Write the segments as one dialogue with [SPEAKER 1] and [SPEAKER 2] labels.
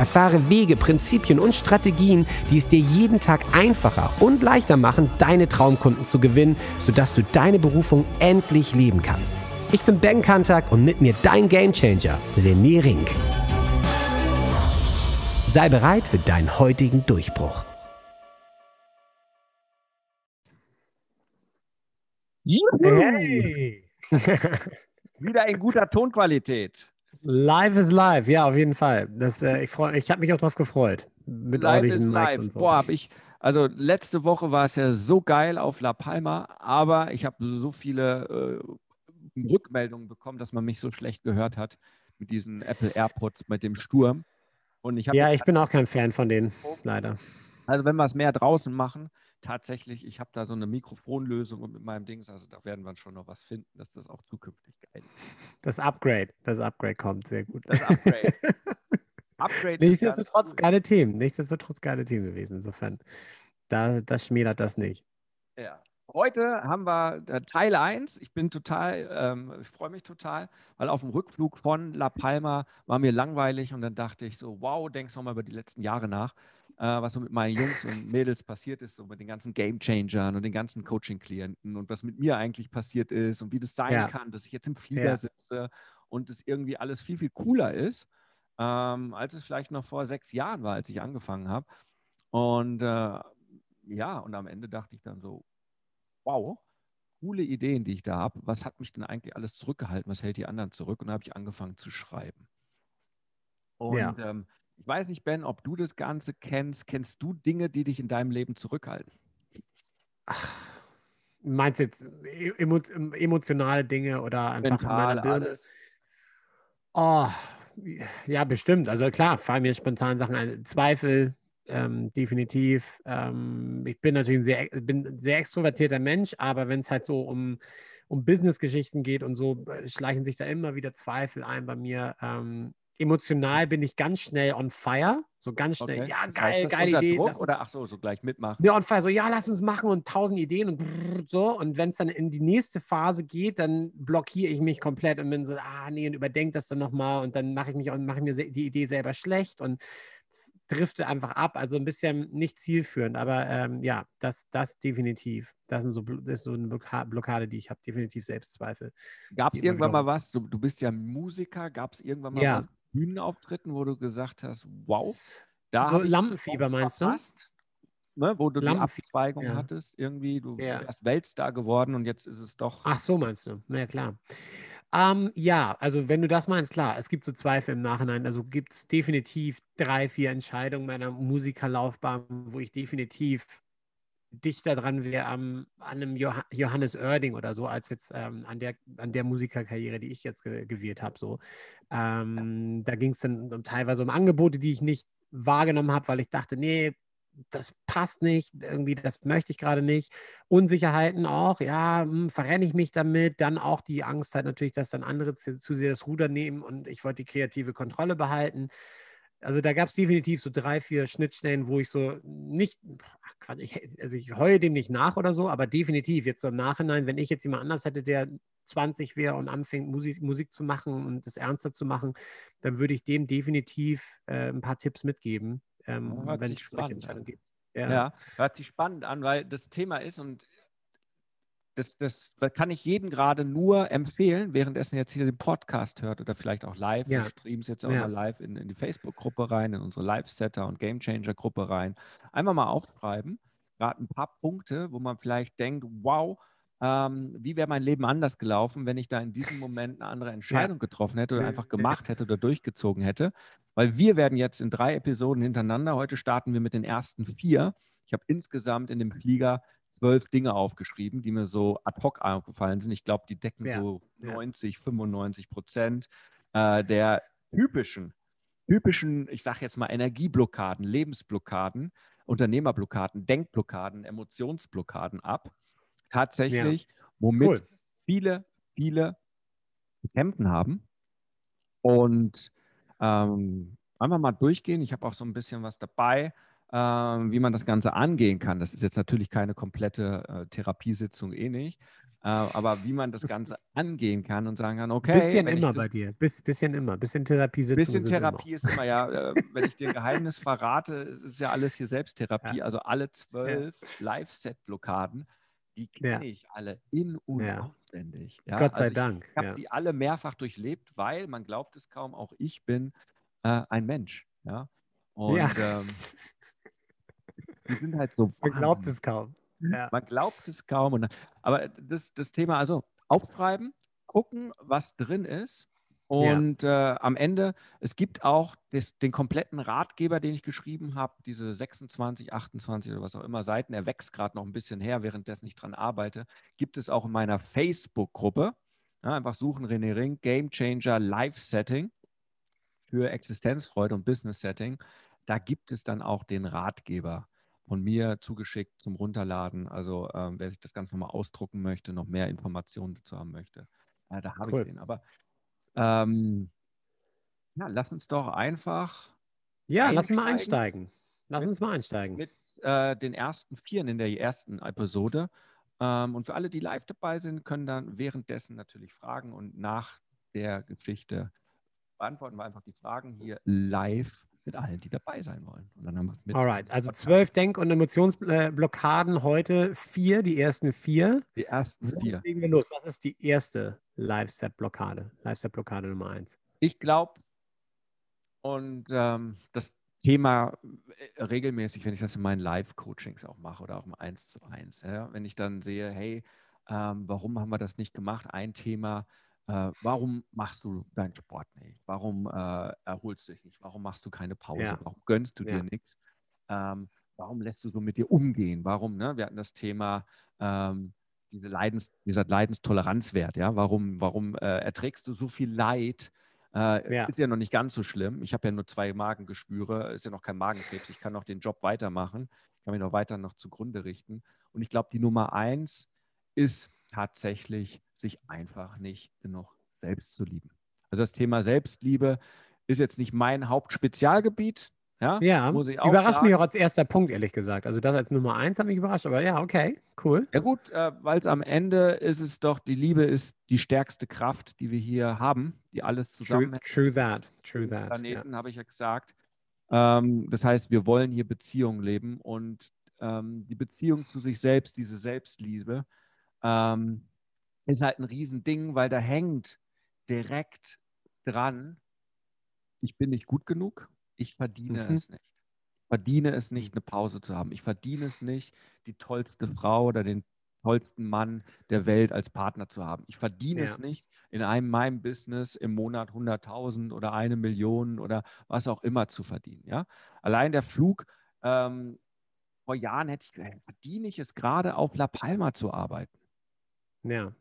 [SPEAKER 1] Erfahre Wege, Prinzipien und Strategien, die es dir jeden Tag einfacher und leichter machen, deine Traumkunden zu gewinnen, sodass du deine Berufung endlich leben kannst. Ich bin Ben Kantak und mit mir dein Gamechanger, René Rink. Sei bereit für deinen heutigen Durchbruch.
[SPEAKER 2] Hey.
[SPEAKER 3] Wieder in guter Tonqualität.
[SPEAKER 2] Live is live, ja, auf jeden Fall. Das, äh, ich ich habe mich auch drauf gefreut.
[SPEAKER 3] Mit live is live. So. Boah, hab ich, also letzte Woche war es ja so geil auf La Palma, aber ich habe so viele äh, Rückmeldungen bekommen, dass man mich so schlecht gehört hat mit diesen Apple AirPods, mit dem Sturm.
[SPEAKER 2] Und ich ja, ich bin auch kein Fan von denen, leider.
[SPEAKER 3] Also wenn wir es mehr draußen machen, tatsächlich, ich habe da so eine Mikrofonlösung mit meinem Dings, also da werden wir schon noch was finden, dass das auch zukünftig geil ist.
[SPEAKER 2] Das Upgrade, das Upgrade kommt sehr gut. Das Upgrade. Upgrade Nichtsdestotrotz geile Themen, nichtsdestotrotz geile Themen gewesen, insofern. Da, das schmälert das nicht.
[SPEAKER 3] Ja. Heute haben wir äh, Teil 1. Ich bin total, ähm, ich freue mich total, weil auf dem Rückflug von La Palma war mir langweilig und dann dachte ich so, wow, denkst du mal über die letzten Jahre nach äh, was so mit meinen Jungs und Mädels passiert ist, so mit den ganzen Game Changern und den ganzen Coaching-Klienten und was mit mir eigentlich passiert ist und wie das sein ja. kann, dass ich jetzt im Flieger ja. sitze und es irgendwie alles viel, viel cooler ist, ähm, als es vielleicht noch vor sechs Jahren war, als ich angefangen habe. Und äh, ja, und am Ende dachte ich dann so, wow, coole Ideen, die ich da habe. Was hat mich denn eigentlich alles zurückgehalten? Was hält die anderen zurück? Und da habe ich angefangen zu schreiben. Und ja. ähm, ich weiß nicht, Ben, ob du das Ganze kennst. Kennst du Dinge, die dich in deinem Leben zurückhalten?
[SPEAKER 2] Ach, meinst du jetzt emo emotionale Dinge oder einfach
[SPEAKER 3] Mental, alles?
[SPEAKER 2] Oh, ja, bestimmt. Also klar, fallen mir spontan Sachen ein. Zweifel, ähm, definitiv. Ähm, ich bin natürlich ein sehr, bin ein sehr extrovertierter Mensch, aber wenn es halt so um, um Business-Geschichten geht und so, äh, schleichen sich da immer wieder Zweifel ein bei mir. Ähm, emotional bin ich ganz schnell on fire. So ganz schnell, okay. ja, das geil, heißt, geile Idee.
[SPEAKER 3] Druck oder ach so, so gleich mitmachen.
[SPEAKER 2] Ja, on fire, so, ja, lass uns machen und tausend Ideen und brrr, so. Und wenn es dann in die nächste Phase geht, dann blockiere ich mich komplett und bin so, ah, nee, und überdenke das dann nochmal und dann mache ich mich und mache mir die Idee selber schlecht und drifte einfach ab. Also ein bisschen nicht zielführend, aber ähm, ja, das, das definitiv. Das, sind so, das ist so eine Blockade, die ich habe, definitiv Selbstzweifel.
[SPEAKER 3] Gab es irgendwann mal was? Du, du bist ja Musiker, gab es irgendwann mal
[SPEAKER 2] ja.
[SPEAKER 3] was? Bühnenauftritten, wo du gesagt hast, wow,
[SPEAKER 2] da so Lampenfieber meinst
[SPEAKER 3] verpasst, du? Ne, wo du Lampen die Abzweigung ja. hattest, irgendwie, du ja. wärst Weltstar geworden und jetzt ist es doch.
[SPEAKER 2] Ach so, meinst du? Na ja, klar. Ähm, ja, also wenn du das meinst, klar, es gibt so Zweifel im Nachhinein. Also gibt es definitiv drei, vier Entscheidungen meiner Musikerlaufbahn, wo ich definitiv dichter dran wäre an einem Johannes Oerding oder so, als jetzt ähm, an, der, an der Musikerkarriere, die ich jetzt ge gewählt habe. So. Ähm, da ging es dann um, teilweise um Angebote, die ich nicht wahrgenommen habe, weil ich dachte, nee, das passt nicht, irgendwie, das möchte ich gerade nicht. Unsicherheiten auch, ja, hm, verrenne ich mich damit. Dann auch die Angst halt natürlich, dass dann andere zu, zu sehr das Ruder nehmen und ich wollte die kreative Kontrolle behalten. Also da gab es definitiv so drei, vier Schnittstellen, wo ich so nicht, ach Quatsch, ich, also ich heue dem nicht nach oder so, aber definitiv jetzt so im Nachhinein, wenn ich jetzt jemand anders hätte, der 20 wäre und anfängt Musik, Musik zu machen und das ernster zu machen, dann würde ich dem definitiv äh, ein paar Tipps mitgeben, ähm, wenn es solche Entscheidungen gibt.
[SPEAKER 3] Ja. ja, hört sich spannend an, weil das Thema ist und das, das kann ich jedem gerade nur empfehlen, währenddessen jetzt hier den Podcast hört oder vielleicht auch live. Ja. Wir streamen es jetzt auch ja. mal live in, in die Facebook-Gruppe rein, in unsere Live-Setter und Game Changer-Gruppe rein. Einfach mal aufschreiben, gerade ein paar Punkte, wo man vielleicht denkt, wow, ähm, wie wäre mein Leben anders gelaufen, wenn ich da in diesem Moment eine andere Entscheidung getroffen hätte oder einfach gemacht hätte oder durchgezogen hätte. Weil wir werden jetzt in drei Episoden hintereinander, heute starten wir mit den ersten vier. Ich habe insgesamt in dem Flieger zwölf Dinge aufgeschrieben, die mir so ad hoc aufgefallen sind. Ich glaube, die decken ja, so 90, ja. 95 Prozent äh, der typischen typischen, ich sage jetzt mal Energieblockaden, Lebensblockaden, Unternehmerblockaden, Denkblockaden, Emotionsblockaden ab. Tatsächlich, ja. womit cool. viele, viele kämpfen haben. Und ähm, einfach mal durchgehen. Ich habe auch so ein bisschen was dabei, wie man das Ganze angehen kann. Das ist jetzt natürlich keine komplette äh, Therapiesitzung eh nicht. Äh, aber wie man das Ganze angehen kann und sagen kann, okay.
[SPEAKER 2] Bisschen immer bei dir. Biss, bisschen immer. Bisschen Therapiesitzung.
[SPEAKER 3] Bisschen Therapie ist immer, ist immer ja. Äh, wenn ich dir ein Geheimnis verrate, ist ja alles hier Selbsttherapie. Ja. Also alle zwölf ja. Live-Set-Blockaden, die kenne ja. ich alle in- und auswendig.
[SPEAKER 2] Ja? Gott sei
[SPEAKER 3] also
[SPEAKER 2] Dank.
[SPEAKER 3] Ich, ich habe sie alle mehrfach durchlebt, weil man glaubt es kaum, auch ich bin äh, ein Mensch. Ja. Und ähm, die sind halt so.
[SPEAKER 2] Man glaubt es kaum.
[SPEAKER 3] Ja. Man glaubt es kaum. Und, aber das, das Thema, also aufschreiben, gucken, was drin ist. Und ja. äh, am Ende, es gibt auch des, den kompletten Ratgeber, den ich geschrieben habe, diese 26, 28 oder was auch immer Seiten, er wächst gerade noch ein bisschen her, währenddessen ich dran arbeite, gibt es auch in meiner Facebook-Gruppe. Ja, einfach suchen René Ring, Game Changer Live Setting für Existenzfreude und Business Setting. Da gibt es dann auch den Ratgeber von mir zugeschickt zum Runterladen. Also ähm, wer sich das Ganze nochmal ausdrucken möchte, noch mehr Informationen dazu haben möchte, äh, da habe cool. ich den. Aber ähm, ja, lass uns doch einfach.
[SPEAKER 2] Ja, lass uns mal einsteigen. Lass uns mal einsteigen.
[SPEAKER 3] Mit äh, den ersten Vieren in der ersten Episode. Ähm, und für alle, die live dabei sind, können dann währenddessen natürlich fragen und nach der Geschichte beantworten wir einfach die Fragen hier live mit allen, die dabei sein wollen. Und dann haben wir mit.
[SPEAKER 2] Alright, also zwölf Denk- und Emotionsblockaden heute, vier, die ersten vier.
[SPEAKER 3] Die ersten vier.
[SPEAKER 2] Legen wir los? Was ist die erste Live-Set-Blockade? Live-Set-Blockade Nummer eins.
[SPEAKER 3] Ich glaube, und ähm, das Thema äh, regelmäßig, wenn ich das in meinen Live-Coachings auch mache oder auch im Eins zu eins, ja, wenn ich dann sehe, hey, ähm, warum haben wir das nicht gemacht? Ein Thema, äh, warum machst du deinen Sport nicht? Warum äh, erholst du dich nicht? Warum machst du keine Pause? Ja. Warum gönnst du dir ja. nichts? Ähm, warum lässt du so mit dir umgehen? Warum, ne? Wir hatten das Thema, ähm, diese Leidens, dieser Leidenstoleranzwert, ja? Warum, warum äh, erträgst du so viel Leid? Äh, ja. Ist ja noch nicht ganz so schlimm. Ich habe ja nur zwei Magengeschwüre, ist ja noch kein Magenkrebs. Ich kann noch den Job weitermachen. Ich kann mich noch weiter noch zugrunde richten. Und ich glaube, die Nummer eins ist tatsächlich sich einfach nicht genug selbst zu lieben. Also das Thema Selbstliebe ist jetzt nicht mein Hauptspezialgebiet. Ja,
[SPEAKER 2] ja muss ich auch überrascht sagen. mich auch als erster Punkt, ehrlich gesagt. Also das als Nummer eins hat mich überrascht, aber ja, okay, cool.
[SPEAKER 3] Ja gut, äh, weil es am Ende ist es doch, die Liebe ist die stärkste Kraft, die wir hier haben, die alles zusammen.
[SPEAKER 2] True, true that, true that.
[SPEAKER 3] Planeten, ja. habe ich ja gesagt. Ähm, das heißt, wir wollen hier Beziehungen leben und ähm, die Beziehung zu sich selbst, diese Selbstliebe, ähm, ist halt ein Riesending, weil da hängt direkt dran, ich bin nicht gut genug, ich verdiene mhm. es nicht. Ich verdiene es nicht, eine Pause zu haben. Ich verdiene es nicht, die tollste Frau oder den tollsten Mann der Welt als Partner zu haben. Ich verdiene ja. es nicht, in einem meinem Business im Monat 100.000 oder eine Million oder was auch immer zu verdienen. Ja? Allein der Flug, ähm, vor Jahren hätte ich gesagt, verdiene ich es gerade auf La Palma zu arbeiten.
[SPEAKER 2] Ja.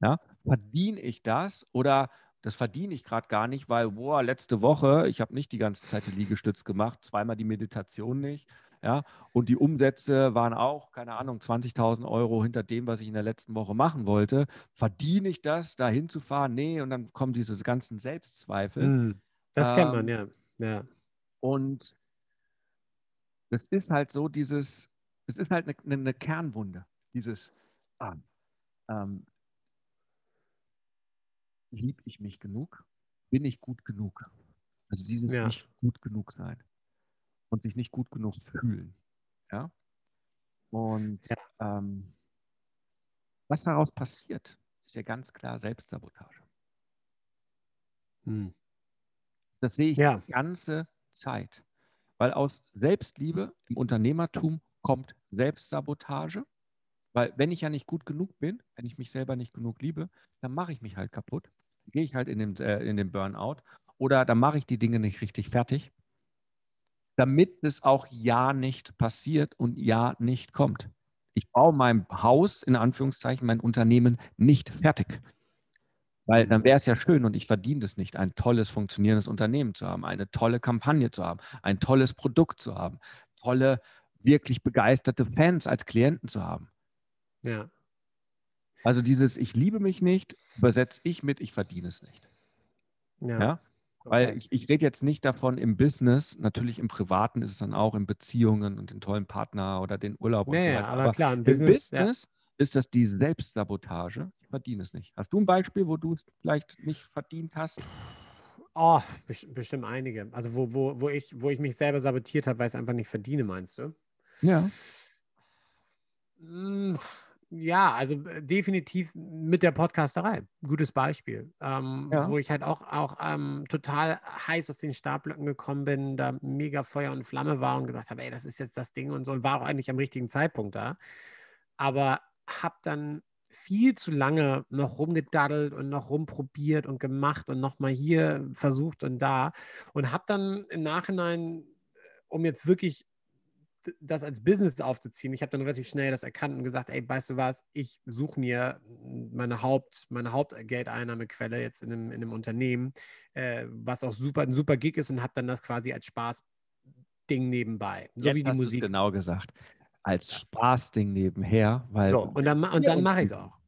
[SPEAKER 3] Ja, verdiene ich das oder das verdiene ich gerade gar nicht, weil, boah, letzte Woche, ich habe nicht die ganze Zeit die Liegestütz gemacht, zweimal die Meditation nicht. Ja, und die Umsätze waren auch, keine Ahnung, 20.000 Euro hinter dem, was ich in der letzten Woche machen wollte. Verdiene ich das, da hinzufahren? Nee, und dann kommen diese ganzen Selbstzweifel. Mm,
[SPEAKER 2] das ähm, kennt man, ähm, ja. ja.
[SPEAKER 3] Und das ist halt so, dieses, es ist halt eine, eine Kernwunde, dieses, ah, ähm, liebe ich mich genug? Bin ich gut genug? Also dieses ja. nicht gut genug sein und sich nicht gut genug fühlen. Ja. Und ja. Ähm, was daraus passiert, ist ja ganz klar Selbstsabotage. Hm. Das sehe ich ja. die ganze Zeit. Weil aus Selbstliebe im Unternehmertum kommt Selbstsabotage weil wenn ich ja nicht gut genug bin, wenn ich mich selber nicht genug liebe, dann mache ich mich halt kaputt. Gehe ich halt in den, äh, in den Burnout oder dann mache ich die Dinge nicht richtig fertig, damit es auch ja nicht passiert und ja nicht kommt. Ich baue mein Haus, in Anführungszeichen, mein Unternehmen nicht fertig. Weil dann wäre es ja schön und ich verdiene das nicht, ein tolles, funktionierendes Unternehmen zu haben, eine tolle Kampagne zu haben, ein tolles Produkt zu haben, tolle, wirklich begeisterte Fans als Klienten zu haben.
[SPEAKER 2] Ja.
[SPEAKER 3] Also dieses Ich liebe mich nicht, übersetze ich mit Ich verdiene es nicht.
[SPEAKER 2] Ja.
[SPEAKER 3] Ja? Weil ich, ich rede jetzt nicht davon im Business, natürlich im Privaten ist es dann auch in Beziehungen und den tollen Partner oder den Urlaub und so
[SPEAKER 2] ja,
[SPEAKER 3] weiter.
[SPEAKER 2] aber klar, im Business,
[SPEAKER 3] Business,
[SPEAKER 2] ja.
[SPEAKER 3] ist das die Selbstsabotage. Ich verdiene es nicht. Hast du ein Beispiel, wo du es vielleicht nicht verdient hast?
[SPEAKER 2] Oh, best- bestimmt einige. Also wo, wo, wo, ich, wo ich mich selber sabotiert habe, weil ich es einfach nicht verdiene, meinst du?
[SPEAKER 3] Ja.
[SPEAKER 2] Mm, Ja, also äh, definitiv mit der Podcasterei. Gutes Beispiel. Ähm,
[SPEAKER 3] Ja.
[SPEAKER 2] Wo ich halt auch, auch ähm, total heiß aus den Startblöcken gekommen bin, da mega Feuer und Flamme war und gesagt habe, ey, das ist jetzt das Ding und so. Und war auch eigentlich am richtigen Zeitpunkt da. Aber habe dann viel zu lange noch rumgedaddelt und noch rumprobiert und gemacht und nochmal hier versucht und da. Und habe dann im Nachhinein, äh, um jetzt wirklich das als Business aufzuziehen, ich habe dann relativ schnell das erkannt und gesagt, ey, weißt du was, ich suche mir meine Haupt, meine Hauptgeldeinnahmequelle jetzt in einem, in einem Unternehmen, äh, was auch super, ein super Gig ist und habe dann das quasi als Spaßding nebenbei. So
[SPEAKER 3] Jetzt
[SPEAKER 2] wie die
[SPEAKER 3] hast
[SPEAKER 2] Musik.
[SPEAKER 3] genau gesagt. Als Spaßding nebenher, weil
[SPEAKER 2] So, und dann, und dann
[SPEAKER 3] uns
[SPEAKER 2] mache ich es auch.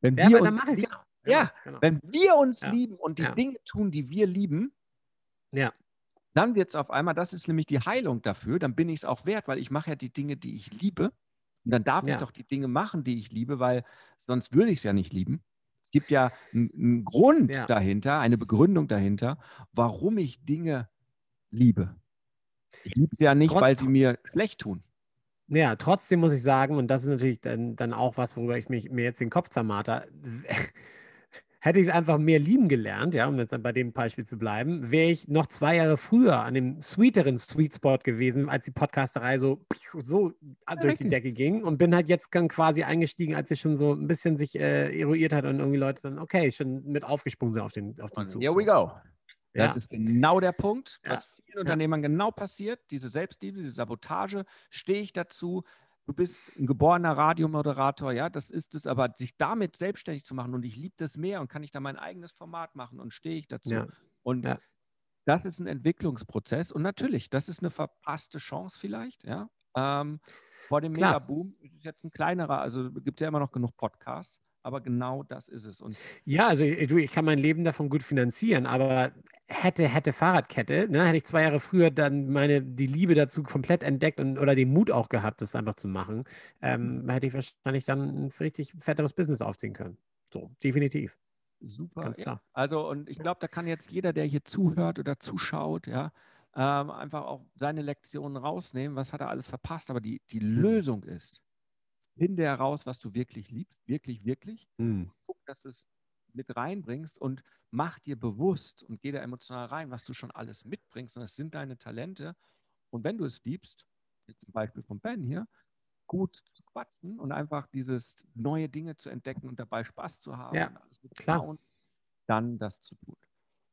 [SPEAKER 3] wenn
[SPEAKER 2] Ja,
[SPEAKER 3] wir
[SPEAKER 2] aber dann
[SPEAKER 3] uns
[SPEAKER 2] mache ich
[SPEAKER 3] lieben,
[SPEAKER 2] genau.
[SPEAKER 3] Ja,
[SPEAKER 2] genau.
[SPEAKER 3] wenn wir uns
[SPEAKER 2] Ja.
[SPEAKER 3] lieben und die
[SPEAKER 2] Ja.
[SPEAKER 3] Dinge tun, die wir lieben,
[SPEAKER 2] Ja.
[SPEAKER 3] Dann wird es auf einmal, das ist nämlich die Heilung dafür, dann bin ich es auch wert, weil ich mache ja die Dinge, die ich liebe. Und dann darf
[SPEAKER 2] Ja.
[SPEAKER 3] ich doch die Dinge machen, die ich liebe, weil sonst würde ich es ja nicht lieben. Es gibt ja einen, Grund
[SPEAKER 2] Ja.
[SPEAKER 3] dahinter, eine Begründung dahinter, warum ich Dinge liebe. Ich liebe sie ja nicht,
[SPEAKER 2] Trotz-
[SPEAKER 3] weil sie mir schlecht tun.
[SPEAKER 2] Ja, trotzdem muss ich sagen, und das ist natürlich dann, dann auch was, worüber ich mich, mir jetzt den Kopf zermarter, hätte ich es einfach mehr lieben gelernt, ja, um jetzt dann bei dem Beispiel zu bleiben, wäre ich noch zwei Jahre früher an dem sweeteren Sweet Spot gewesen, als die Podcasterei so, so durch die. Decke ging und bin halt jetzt dann quasi eingestiegen, als sie schon so ein bisschen sich äh, eruiert hat und irgendwie Leute dann, okay, schon mit aufgesprungen sind auf den, auf den Zug.
[SPEAKER 3] here we go. Das
[SPEAKER 2] Ja.
[SPEAKER 3] ist genau der Punkt,
[SPEAKER 2] Ja.
[SPEAKER 3] was vielen Unternehmern genau passiert. Diese Selbstliebe, diese Sabotage, stehe ich dazu. Du bist ein geborener Radiomoderator, ja, das ist es, aber sich damit selbstständig zu machen und ich liebe das mehr und kann ich da mein eigenes Format machen und stehe ich dazu.
[SPEAKER 2] Ja.
[SPEAKER 3] Und
[SPEAKER 2] Ja.
[SPEAKER 3] das ist ein Entwicklungsprozess und natürlich, das ist eine verpasste Chance vielleicht, ja. Ähm, vor dem
[SPEAKER 2] Klar.
[SPEAKER 3] Megaboom ist es jetzt ein kleinerer, also gibt es ja immer noch genug Podcasts, aber genau das ist es. Und
[SPEAKER 2] Ja, also ich, du, ich kann mein Leben davon gut finanzieren, aber hätte, hätte Fahrradkette, ne, hätte ich zwei Jahre früher dann meine, die Liebe dazu komplett entdeckt und oder den Mut auch gehabt, das einfach zu machen, ähm, hätte ich wahrscheinlich dann ein richtig fetteres Business aufziehen können. So, definitiv.
[SPEAKER 3] Super.
[SPEAKER 2] Ganz
[SPEAKER 3] ja.
[SPEAKER 2] klar.
[SPEAKER 3] Also, und ich glaube, da kann jetzt jeder, der hier zuhört oder zuschaut, ja, ähm, einfach auch seine Lektionen rausnehmen. Was hat er alles verpasst? Aber die, die Lösung ist, finde heraus, was du wirklich liebst, wirklich, wirklich. Guck, dass du es mit reinbringst und mach dir bewusst und geh da emotional rein, was du schon alles mitbringst. Und das sind deine Talente. Und wenn du es liebst, jetzt zum Beispiel von Ben hier, gut zu quatschen und einfach dieses neue Dinge zu entdecken und dabei Spaß zu haben
[SPEAKER 2] Ja,
[SPEAKER 3] und alles mit
[SPEAKER 2] klar.
[SPEAKER 3] Frauen, dann das zu tun.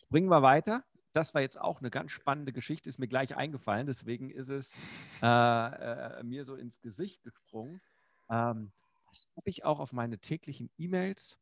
[SPEAKER 3] Springen wir weiter. Das war jetzt auch eine ganz spannende Geschichte, ist mir gleich eingefallen, deswegen ist es äh, äh, mir so ins Gesicht gesprungen. Ähm, das habe ich auch auf meine täglichen E-Mails.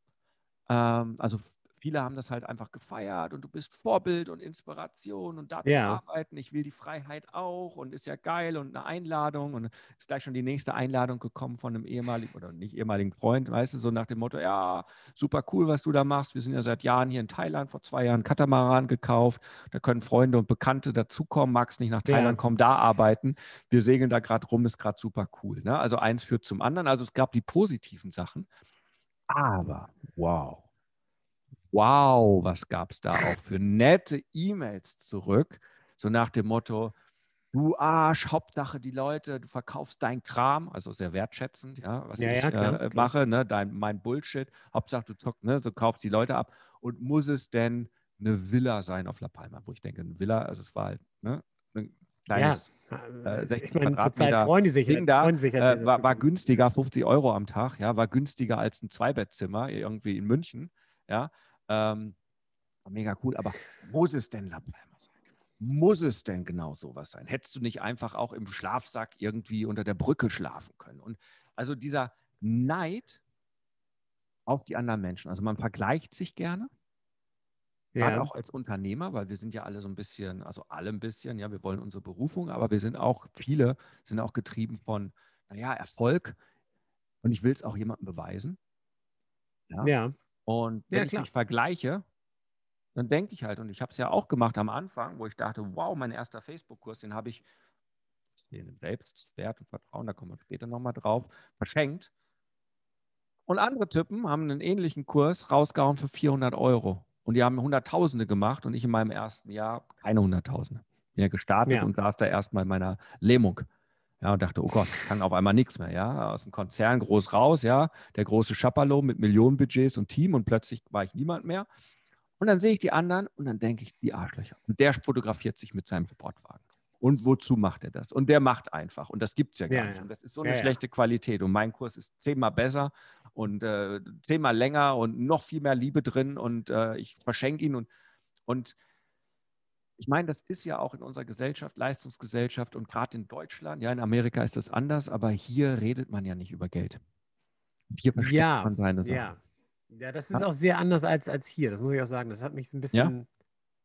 [SPEAKER 3] Ähm, also viele haben das halt einfach gefeiert und du bist Vorbild und Inspiration und da zu
[SPEAKER 2] Ja.
[SPEAKER 3] arbeiten. Ich will die Freiheit auch und ist ja geil und eine Einladung und ist gleich schon die nächste Einladung gekommen von einem ehemaligen oder nicht ehemaligen Freund, weißt du, so nach dem Motto, ja, super cool, was du da machst. Wir sind ja seit Jahren hier in Thailand, vor zwei Jahren Katamaran gekauft. Da können Freunde und Bekannte dazukommen, magst nicht nach
[SPEAKER 2] Ja.
[SPEAKER 3] Thailand kommen, da arbeiten. Wir segeln da gerade rum, ist gerade super cool. Ne? Also eins führt zum anderen. Also es gab die positiven Sachen. Aber wow. Wow, was gab es da auch für nette E-Mails zurück? So nach dem Motto, du Arsch, Hauptsache die Leute, du verkaufst dein Kram, also sehr wertschätzend, ja, was
[SPEAKER 2] Ja,
[SPEAKER 3] ich
[SPEAKER 2] ja, klar,
[SPEAKER 3] äh,
[SPEAKER 2] klar.
[SPEAKER 3] mache, ne, dein, mein Bullshit. Hauptsache du zockst, ne, du kaufst die Leute ab. Und muss es denn eine Villa sein auf La Palma? Wo ich denke, eine Villa, also es war halt ne, ein kleines
[SPEAKER 2] Äh,
[SPEAKER 3] 60
[SPEAKER 2] ich meine,
[SPEAKER 3] Quadratmeter
[SPEAKER 2] freuen die sich,
[SPEAKER 3] Ding da,
[SPEAKER 2] freuen sich ja
[SPEAKER 3] äh, war, war günstiger, 50 Euro am Tag, ja, war günstiger als ein Zweibettzimmer irgendwie in München, ja, ähm, war mega cool, aber muss es denn La Palma sein? Muss es denn genau sowas sein? Hättest du nicht einfach auch im Schlafsack irgendwie unter der Brücke schlafen können? Und also dieser Neid auf die anderen Menschen, also man vergleicht sich gerne,
[SPEAKER 2] Ja.
[SPEAKER 3] auch als Unternehmer, weil wir sind ja alle so ein bisschen, also alle ein bisschen, ja, wir wollen unsere Berufung, aber wir sind auch, viele sind auch getrieben von, naja, Erfolg. Und ich will es auch jemandem beweisen. Ja.
[SPEAKER 2] Ja.
[SPEAKER 3] Und
[SPEAKER 2] Ja,
[SPEAKER 3] wenn ich
[SPEAKER 2] klar.
[SPEAKER 3] mich vergleiche, dann denke ich halt, und ich habe es ja auch gemacht am Anfang, wo ich dachte, wow, mein erster Facebook-Kurs, den habe ich, den Selbstwert und Vertrauen, da kommen wir später nochmal drauf, verschenkt. Und andere Typen haben einen ähnlichen Kurs rausgehauen für 400 Euro. Und die haben Hunderttausende gemacht und ich in meinem ersten Jahr keine Hunderttausende. Bin ja gestartet
[SPEAKER 2] Ja.
[SPEAKER 3] und saß da erstmal in meiner Lähmung. Ja, und dachte, oh Gott, ich kann auf einmal nichts mehr, ja. Aus dem Konzern groß raus, ja. Der große Schapperlo mit Millionenbudgets und Team und plötzlich war ich niemand mehr. Und dann sehe ich die anderen und dann denke ich, die Arschlöcher. Und der fotografiert sich mit seinem Sportwagen. Und wozu macht er das? Und der macht einfach. Und das gibt es ja gar
[SPEAKER 2] Ja,
[SPEAKER 3] nicht. Und das ist so eine
[SPEAKER 2] ja.
[SPEAKER 3] schlechte Qualität. Und mein Kurs ist zehnmal besser und äh, zehnmal länger und noch viel mehr Liebe drin. Und äh, ich verschenke ihn. Und, und ich meine, das ist ja auch in unserer Gesellschaft, Leistungsgesellschaft und gerade in Deutschland, ja, in Amerika ist das anders, aber hier redet man ja nicht über Geld. Hier versteckt
[SPEAKER 2] Ja,
[SPEAKER 3] man seine Sachen.
[SPEAKER 2] Ja. Ja, das ist
[SPEAKER 3] Ja.
[SPEAKER 2] auch sehr anders als, als hier. Das muss ich auch sagen. Das hat mich so ein bisschen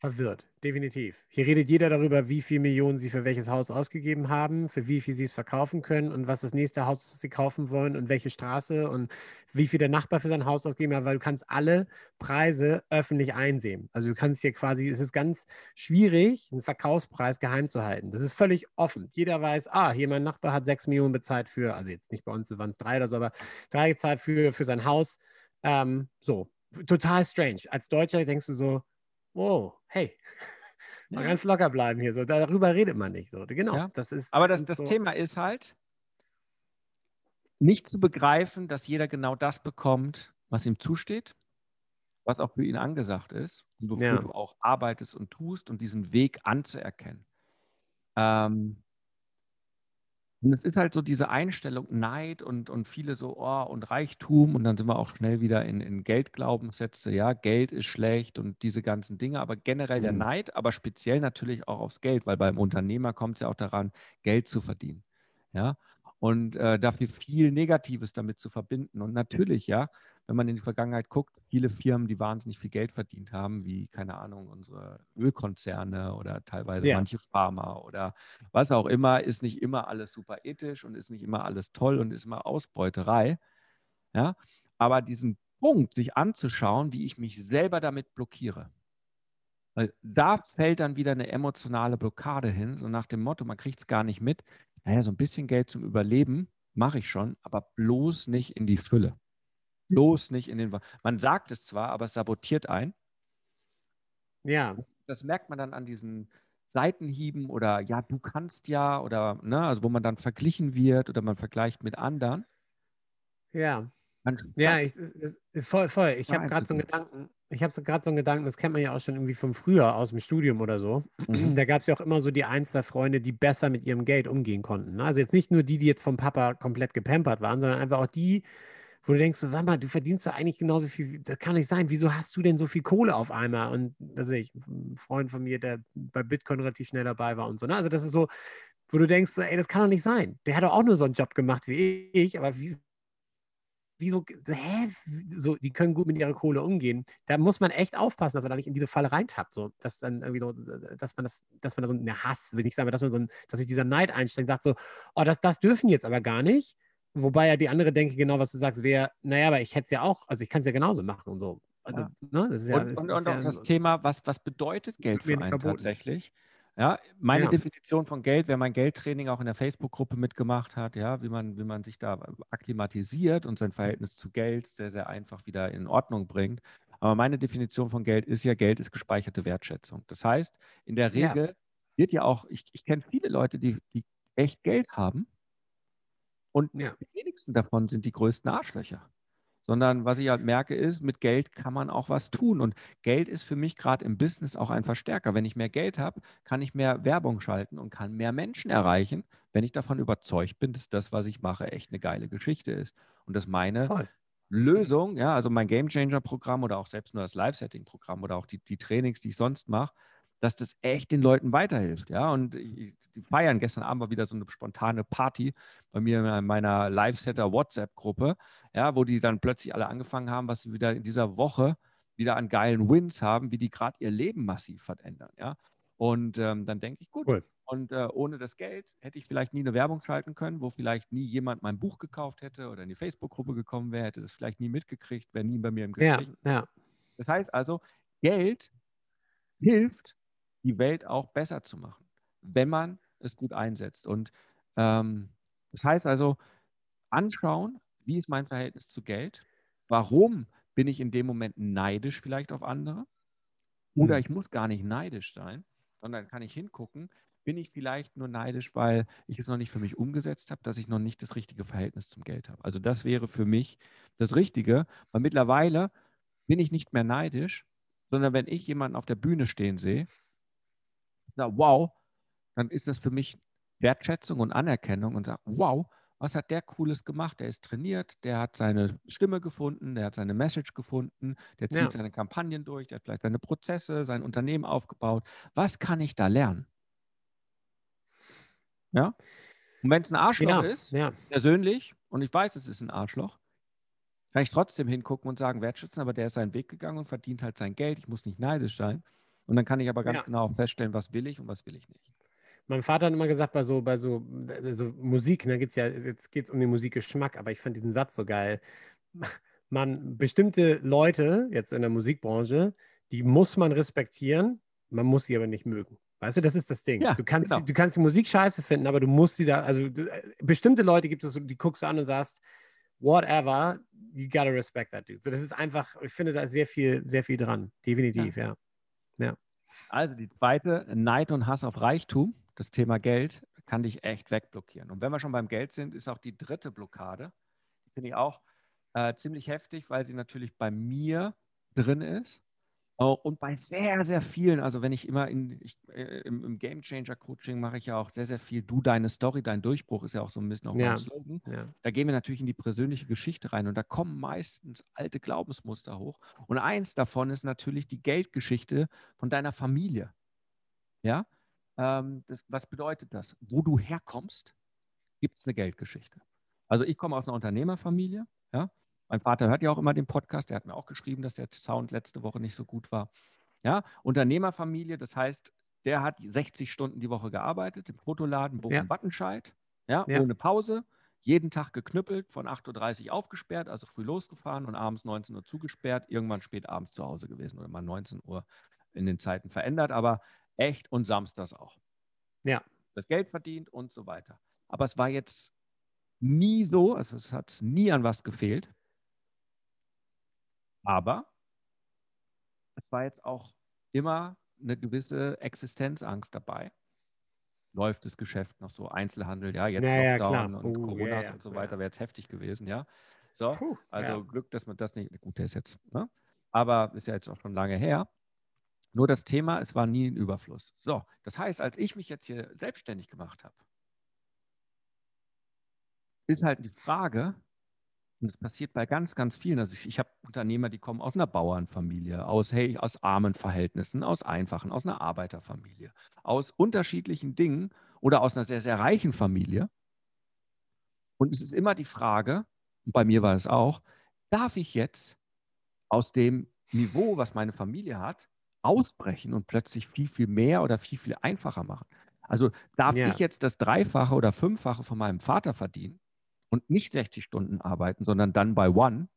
[SPEAKER 2] verwirrt. Definitiv. Hier redet jeder darüber, wie viel Millionen sie für welches Haus ausgegeben haben, für wie viel sie es verkaufen können und was das nächste Haus sie kaufen wollen und welche Straße und wie viel der Nachbar für sein Haus ausgegeben hat, weil du kannst alle Preise öffentlich einsehen. Also du kannst hier quasi, es ist ganz schwierig, einen Verkaufspreis geheim zu halten. Das ist völlig offen. Jeder weiß, ah, hier mein Nachbar hat sechs Millionen bezahlt für, also jetzt nicht bei uns waren es drei oder so, aber drei gezahlt für, für sein Haus. Ähm, so, total strange. Als Deutscher denkst du so, wow, hey, mal
[SPEAKER 3] Ja.
[SPEAKER 2] ganz locker bleiben hier. So, darüber redet man nicht. So, genau,
[SPEAKER 3] Ja.
[SPEAKER 2] das ist.
[SPEAKER 3] Aber das, das
[SPEAKER 2] so,
[SPEAKER 3] Thema ist halt, nicht zu begreifen, dass jeder genau das bekommt, was ihm zusteht, was auch für ihn angesagt ist und wofür
[SPEAKER 2] Ja.
[SPEAKER 3] du auch arbeitest und tust und diesen Weg anzuerkennen. Ähm, und es ist halt so diese Einstellung, Neid und, und viele so, oh, und Reichtum und dann sind wir auch schnell wieder in, in Geldglaubenssätze, ja, Geld ist schlecht und diese ganzen Dinge, aber generell der
[SPEAKER 2] Mhm.
[SPEAKER 3] Neid, aber speziell natürlich auch aufs Geld, weil beim Unternehmer kommt es ja auch daran, Geld zu verdienen, ja, und äh, dafür viel Negatives damit zu verbinden. Und natürlich, ja, wenn man in die Vergangenheit guckt, viele Firmen, die wahnsinnig viel Geld verdient haben, wie, keine Ahnung, unsere Ölkonzerne oder teilweise
[SPEAKER 2] Ja.
[SPEAKER 3] manche Pharma oder was auch immer, ist nicht immer alles super ethisch und ist nicht immer alles toll und ist immer Ausbeuterei. Ja? Aber diesen Punkt, sich anzuschauen, wie ich mich selber damit blockiere. Weil da fällt dann wieder eine emotionale Blockade hin, so nach dem Motto, man kriegt es gar nicht mit. Naja, so ein bisschen Geld zum Überleben mache ich schon, aber bloß nicht in die Fülle. Bloß nicht in den. Wa- Man sagt es zwar, aber es sabotiert ein.
[SPEAKER 2] Ja,
[SPEAKER 3] Das merkt man dann an diesen Seitenhieben oder ja, du kannst ja oder ne, also wo man dann verglichen wird oder man vergleicht mit anderen.
[SPEAKER 2] ja.
[SPEAKER 3] Man
[SPEAKER 2] Ja, ich, es- voll, voll. Ich habe gerade so einen. Gedanken, ich habe so gerade so einen Gedanken, das kennt man ja auch schon irgendwie von früher aus dem Studium oder so.
[SPEAKER 3] Mhm.
[SPEAKER 2] Da gab es ja auch immer so die ein, zwei Freunde, die besser mit ihrem Geld umgehen konnten. ne? Also jetzt nicht nur die, die jetzt vom Papa komplett gepampert waren, sondern einfach auch die, wo du denkst, so, sag mal, du verdienst doch eigentlich genauso viel, das kann nicht sein. Wieso hast du denn so viel Kohle auf einmal? Und das sehe ich, ein Freund von mir, der bei Bitcoin relativ schnell dabei war und so. Ne? Also das ist so, wo du denkst, ey, das kann doch nicht sein. Der hat doch auch nur so einen Job gemacht wie ich, aber wie, wieso, hä? So, die können gut mit ihrer Kohle umgehen. Da muss man echt aufpassen, dass man da nicht in diese Falle reintappt. So, dass dann irgendwie so, dass man das, dass man da so eine Hass, will ich sagen, aber dass man so ein, dass sich dieser Neid einstellt, sagt so, oh, das, das dürfen jetzt aber gar nicht. Wobei ja die andere denke, genau, was du sagst, wäre, naja, aber ich hätte es ja auch, also ich kann es ja genauso machen und so. Also,
[SPEAKER 3] Ja.
[SPEAKER 2] ne, das ist ja,
[SPEAKER 3] und, und,
[SPEAKER 2] ist
[SPEAKER 3] und
[SPEAKER 2] ja
[SPEAKER 3] auch das Thema, was, was bedeutet Geld für einen
[SPEAKER 2] verboten.
[SPEAKER 3] tatsächlich? Ja, meine
[SPEAKER 2] Ja.
[SPEAKER 3] Definition von Geld, wer mein Geldtraining auch in der Facebook-Gruppe mitgemacht hat, ja, wie man, wie man sich da akklimatisiert und sein Verhältnis zu Geld sehr, sehr einfach wieder in Ordnung bringt. Aber meine Definition von Geld ist ja, Geld ist gespeicherte Wertschätzung. Das heißt, in der
[SPEAKER 2] Ja.
[SPEAKER 3] Regel wird ja auch, ich, ich kenne viele Leute, die, die echt Geld haben und
[SPEAKER 2] Ja.
[SPEAKER 3] die wenigsten davon sind die größten Arschlöcher. Sondern was ich halt merke, ist, mit Geld kann man auch was tun. Und Geld ist für mich gerade im Business auch ein Verstärker. Wenn ich mehr Geld habe, kann ich mehr Werbung schalten und kann mehr Menschen erreichen, wenn ich davon überzeugt bin, dass das, was ich mache, echt eine geile Geschichte ist. Und dass meine
[SPEAKER 2] voll.
[SPEAKER 3] Lösung, ja, also mein Game Changer Programm oder auch selbst nur das Live-Setting Programm oder auch die, die Trainings, die ich sonst mache, dass das echt den Leuten weiterhilft, ja. Und ich, die feiern gestern Abend war wieder so eine spontane Party bei mir in meiner Live-Setter WhatsApp-Gruppe, ja, wo die dann plötzlich alle angefangen haben, was sie wieder in dieser Woche wieder an geilen Wins haben, wie die gerade ihr Leben massiv verändern. Ja? Und ähm, dann denke ich, gut, cool. und äh, ohne das Geld hätte ich vielleicht nie eine Werbung schalten können, wo vielleicht nie jemand mein Buch gekauft hätte oder in die Facebook-Gruppe gekommen wäre, hätte das vielleicht nie mitgekriegt, wäre nie bei mir im Gespräch.
[SPEAKER 2] Ja, ja.
[SPEAKER 3] Das heißt also, Geld hilft, die Welt auch besser zu machen, wenn man es gut einsetzt. Und ähm, das heißt also, anschauen, wie ist mein Verhältnis zu Geld? Warum bin ich in dem Moment neidisch vielleicht auf andere? Oder hm. ich muss gar nicht neidisch sein, sondern kann ich hingucken, bin ich vielleicht nur neidisch, weil ich es noch nicht für mich umgesetzt habe, dass ich noch nicht das richtige Verhältnis zum Geld habe. Also das wäre für mich das Richtige, weil mittlerweile bin ich nicht mehr neidisch, sondern wenn ich jemanden auf der Bühne stehen sehe, na, wow, dann ist das für mich Wertschätzung und Anerkennung und sage, wow, was hat der Cooles gemacht? Der ist trainiert, der hat seine Stimme gefunden, der hat seine Message gefunden, der zieht ja. seine Kampagnen durch, der hat vielleicht seine Prozesse, sein Unternehmen aufgebaut. Was kann ich da lernen? Ja? Und wenn es ein Arschloch ja, ist, ja. persönlich, und ich weiß, es ist ein Arschloch, kann ich trotzdem hingucken und sagen, wertschätzen, aber der ist seinen Weg gegangen und verdient halt sein Geld. Ich muss nicht neidisch sein. Und dann kann ich aber ganz ja. genau feststellen, was will ich und was will ich nicht.
[SPEAKER 2] Mein Vater hat immer gesagt, bei so, bei so, so Musik, ne, geht's ja, jetzt geht es um den Musikgeschmack, aber ich fand diesen Satz so geil. Man, bestimmte Leute jetzt in der Musikbranche, die muss man respektieren, man muss sie aber nicht mögen. Weißt du, das ist das Ding. Ja, du, kannst, genau. du kannst die Musik scheiße finden, aber du musst sie da, also du, äh, bestimmte Leute gibt es, die guckst du an und sagst, whatever, you gotta respect that dude. So, das ist einfach, ich finde da sehr viel, sehr viel dran. Definitiv, ja. ja. Ja.
[SPEAKER 3] Also die zweite, Neid und Hass auf Reichtum das Thema Geld kann dich echt wegblockieren. Und wenn wir schon beim Geld sind, ist auch die dritte Blockade, die finde ich auch äh, ziemlich heftig, weil sie natürlich bei mir drin ist. Auch, und bei sehr, sehr vielen, also wenn ich immer in, ich, äh, im, im, Game Changer Coaching mache ich ja auch sehr, sehr viel, du deine Story, dein Durchbruch ist ja auch so ein bisschen auch ja. mein Slogan. Ja. Da gehen wir natürlich in die persönliche Geschichte rein und da kommen meistens alte Glaubensmuster hoch. Und eins davon ist natürlich die Geldgeschichte von deiner Familie. Ja, ähm, das, was bedeutet das? Wo du herkommst, gibt es eine Geldgeschichte. Also ich komme aus einer Unternehmerfamilie. Ja? Mein Vater hört ja auch immer den Podcast. Der hat mir auch geschrieben, dass der Sound letzte Woche nicht so gut war. Ja? Unternehmerfamilie, das heißt, der hat 60 Stunden die Woche gearbeitet im Fotoladen Bochum-Wattenscheid, ja. ja, ohne Pause, jeden Tag geknüppelt, von 8.30 Uhr aufgesperrt, also früh losgefahren und abends 19 Uhr zugesperrt, irgendwann spät abends zu Hause gewesen oder mal 19 Uhr in den Zeiten verändert, aber echt und samstags auch.
[SPEAKER 2] Ja.
[SPEAKER 3] Das Geld verdient und so weiter. Aber es war jetzt nie so, also es hat nie an was gefehlt. Aber es war jetzt auch immer eine gewisse Existenzangst dabei. Läuft das Geschäft noch so, Einzelhandel, ja, jetzt
[SPEAKER 2] naja,
[SPEAKER 3] Lockdown
[SPEAKER 2] klar.
[SPEAKER 3] und uh, Corona ja, ja, und so weiter, ja. wäre jetzt heftig gewesen, ja. So, Puh, also Glück, dass man das nicht, gut, der ist jetzt, ne? aber ist ja jetzt auch schon lange her. Nur das Thema, es war nie ein Überfluss. So, das heißt, als ich mich jetzt hier selbstständig gemacht habe, ist halt die Frage, und das passiert bei ganz, ganz vielen. Also ich, ich habe Unternehmer, die kommen aus einer Bauernfamilie, aus, hey, aus armen Verhältnissen, aus einfachen, aus einer Arbeiterfamilie, aus unterschiedlichen Dingen oder aus einer sehr, sehr reichen Familie. Und es ist immer die Frage, und bei mir war es auch, darf ich jetzt aus dem Niveau, was meine Familie hat, ausbrechen und plötzlich viel, viel mehr oder viel, viel einfacher machen. Also darf ja. ich jetzt das Dreifache oder Fünffache von meinem Vater verdienen und nicht 60 Stunden arbeiten, sondern dann bei One,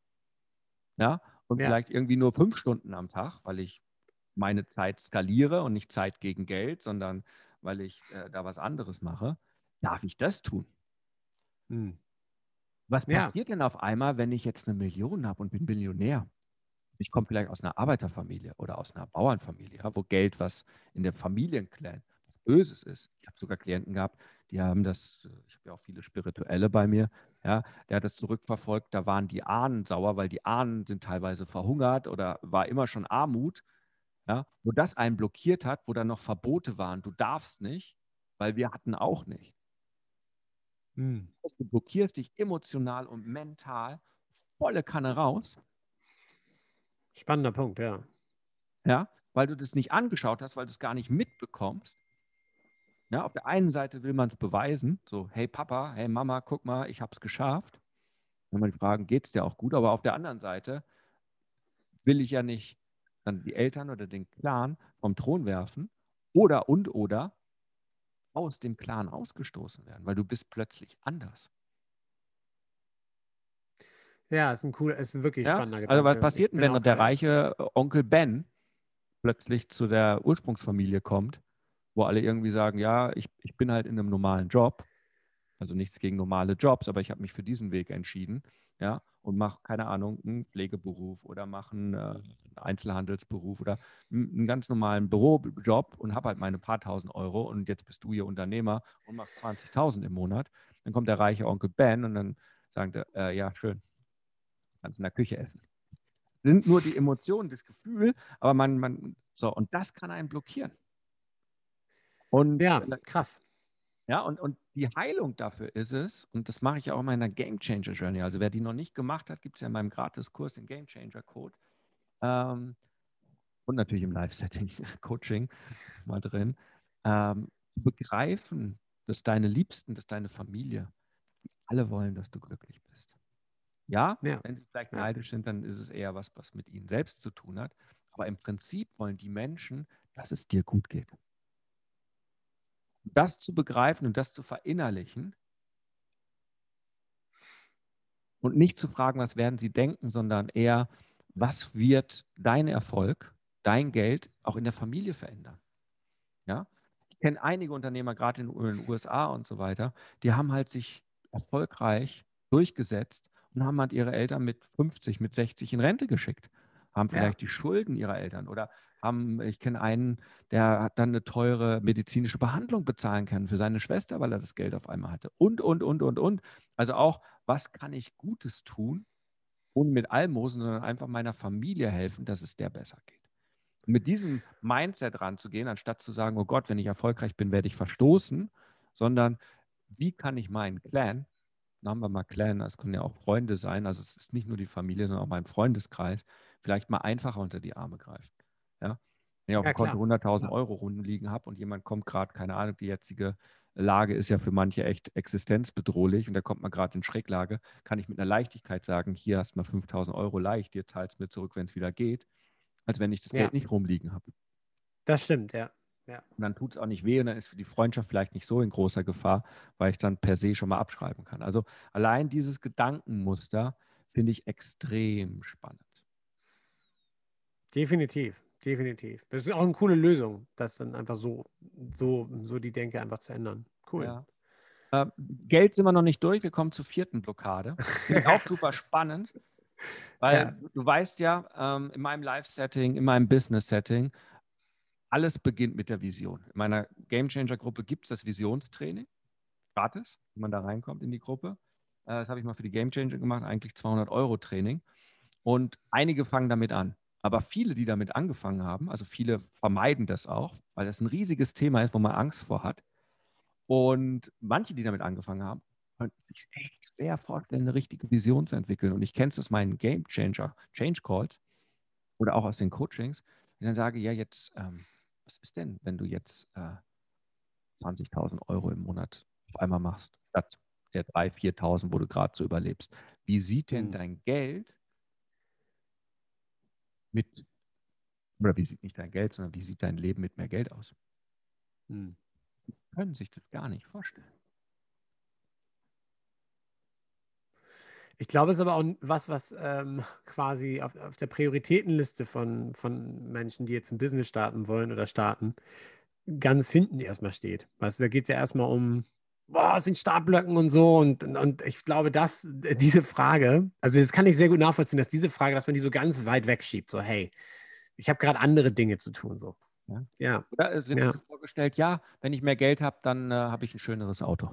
[SPEAKER 3] ja, und ja. vielleicht irgendwie nur fünf Stunden am Tag, weil ich meine Zeit skaliere und nicht Zeit gegen Geld, sondern weil ich äh, da was anderes mache, darf ich das tun? Hm. Was passiert ja. denn auf einmal, wenn ich jetzt eine Million habe und bin Millionär? ich komme vielleicht aus einer Arbeiterfamilie oder aus einer Bauernfamilie, wo Geld was in der Familienclan was Böses ist. Ich habe sogar Klienten gehabt, die haben das, ich habe ja auch viele Spirituelle bei mir, ja, der hat das zurückverfolgt, da waren die Ahnen sauer, weil die Ahnen sind teilweise verhungert oder war immer schon Armut, ja, wo das einen blockiert hat, wo dann noch Verbote waren, du darfst nicht, weil wir hatten auch nicht. Hm. Du blockierst dich emotional und mental volle Kanne raus
[SPEAKER 2] Spannender Punkt, ja.
[SPEAKER 3] Ja, weil du das nicht angeschaut hast, weil du es gar nicht mitbekommst. Ja, auf der einen Seite will man es beweisen, so, hey Papa, hey Mama, guck mal, ich habe es geschafft. Wenn man die fragen, geht es dir auch gut? Aber auf der anderen Seite will ich ja nicht dann die Eltern oder den Clan vom Thron werfen oder und oder aus dem Clan ausgestoßen werden, weil du bist plötzlich anders.
[SPEAKER 2] Ja, ist ein cool, ist ein wirklich
[SPEAKER 3] ja?
[SPEAKER 2] spannender
[SPEAKER 3] Gedanke. Also was passiert denn, wenn der reiche Onkel Ben plötzlich zu der Ursprungsfamilie kommt, wo alle irgendwie sagen, ja, ich, ich bin halt in einem normalen Job, also nichts gegen normale Jobs, aber ich habe mich für diesen Weg entschieden, ja, und mache, keine Ahnung, einen Pflegeberuf oder mache einen, äh, Einzelhandelsberuf oder einen ganz normalen Bürojob und habe halt meine paar tausend Euro und jetzt bist du hier Unternehmer und machst 20.000 im Monat. Dann kommt der reiche Onkel Ben und dann sagt er, äh, ja, schön, kannst in der Küche essen. Sind nur die Emotionen, das Gefühl, aber man, man, so, und das kann einen blockieren.
[SPEAKER 2] Und ja, krass.
[SPEAKER 3] Ja, und, und die Heilung dafür ist es, und das mache ich auch in meiner Game Changer Journey. Also wer die noch nicht gemacht hat, gibt es ja in meinem Gratiskurs den Game Changer Code. Ähm, und natürlich im Live-Setting, Coaching mal drin. Ähm, begreifen, dass deine Liebsten, dass deine Familie, alle wollen, dass du glücklich bist. Ja, ja. wenn sie vielleicht neidisch sind, dann ist es eher was, was mit ihnen selbst zu tun hat. Aber im Prinzip wollen die Menschen, dass es dir gut geht. Das zu begreifen und das zu verinnerlichen und nicht zu fragen, was werden sie denken, sondern eher, was wird dein Erfolg, dein Geld auch in der Familie verändern. Ja? Ich kenne einige Unternehmer, gerade in den USA und so weiter, die haben halt sich erfolgreich durchgesetzt und haben halt ihre Eltern mit 50, mit 60 in Rente geschickt, haben vielleicht ja. die Schulden ihrer Eltern oder haben, ich kenne einen, der hat dann eine teure medizinische Behandlung bezahlen können für seine Schwester, weil er das Geld auf einmal hatte. Und, und, und, und, und. Also auch, was kann ich Gutes tun, ohne mit Almosen, sondern einfach meiner Familie helfen, dass es der besser geht. Und mit diesem Mindset ranzugehen, anstatt zu sagen, oh Gott, wenn ich erfolgreich bin, werde ich verstoßen, sondern wie kann ich meinen Clan, haben wir mal Clan, das können ja auch Freunde sein, also es ist nicht nur die Familie, sondern auch mein Freundeskreis, vielleicht mal einfacher unter die Arme greifen. Ja? Wenn ich auf ja, dem Konto 100.000 Euro runden liegen habe und jemand kommt gerade, keine Ahnung, die jetzige Lage ist ja für manche echt existenzbedrohlich und da kommt man gerade in Schräglage, kann ich mit einer Leichtigkeit sagen, hier hast du mal 5000 Euro leicht, dir zahlst mir zurück, wenn es wieder geht, als wenn ich das ja. Geld nicht rumliegen habe.
[SPEAKER 2] Das stimmt, ja.
[SPEAKER 3] ja. Und dann tut es auch nicht weh und dann ist für die Freundschaft vielleicht nicht so in großer Gefahr, weil ich dann per se schon mal abschreiben kann. Also allein dieses Gedankenmuster finde ich extrem spannend.
[SPEAKER 2] Definitiv definitiv. Das ist auch eine coole Lösung, das dann einfach so, so, so die Denke einfach zu ändern. Cool. Ja.
[SPEAKER 3] Äh, Geld sind wir noch nicht durch. Wir kommen zur vierten Blockade. Finde ich auch super spannend, weil ja. du weißt ja, ähm, in meinem Live-Setting, in meinem Business-Setting, alles beginnt mit der Vision. In meiner Game Changer-Gruppe gibt es das Visionstraining, gratis, wenn man da reinkommt in die Gruppe. Äh, das habe ich mal für die Game Changer gemacht, eigentlich 200 Euro Training. Und einige fangen damit an. Aber viele, die damit angefangen haben, also viele vermeiden das auch, weil das ein riesiges Thema ist, wo man Angst vor hat. Und manche, die damit angefangen haben, können sich echt schwer vorstellen, eine richtige Vision zu entwickeln. Und ich kenne es aus meinen Game Changer, Change Calls oder auch aus den Coachings, die dann sage, ja, jetzt, ähm, was ist denn, wenn du jetzt äh, 20.000 Euro im Monat auf einmal machst, statt der 3.000, 4.000, wo du gerade so überlebst? Wie sieht denn mhm. dein Geld mit, oder wie sieht nicht dein Geld, sondern wie sieht dein Leben mit mehr Geld aus? Hm. Die können sich das gar nicht vorstellen.
[SPEAKER 2] Ich glaube, es ist aber auch was, was ähm, quasi auf, auf, der Prioritätenliste von, von Menschen, die jetzt ein Business starten wollen oder starten, ganz hinten erstmal steht. Weißt du, da geht es ja erstmal um, boah, es sind Startblöcken und so. Und, und ich glaube, dass diese Frage, also das kann ich sehr gut nachvollziehen, dass diese Frage, dass man die so ganz weit wegschiebt, so, hey, ich habe gerade andere Dinge zu tun, so.
[SPEAKER 3] Ja. ja. Oder es wird ja. sich vorgestellt, ja, wenn ich mehr Geld habe, dann äh, habe ich ein schöneres Auto.